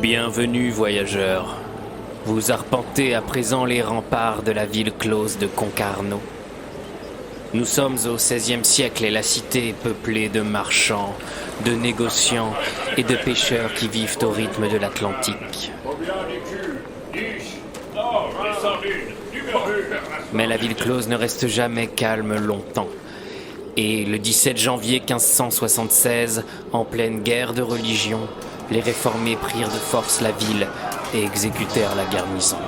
Bienvenue, voyageurs. Vous arpentez à présent les remparts de la ville close de Concarneau. Nous sommes au XVIe siècle et la cité est peuplée de marchands, de négociants et de pêcheurs qui vivent au rythme de l'Atlantique. Mais la ville close ne reste jamais calme longtemps. Et le 17 janvier 1576, en pleine guerre de religion, les réformés prirent de force la ville et exécutèrent la garnison.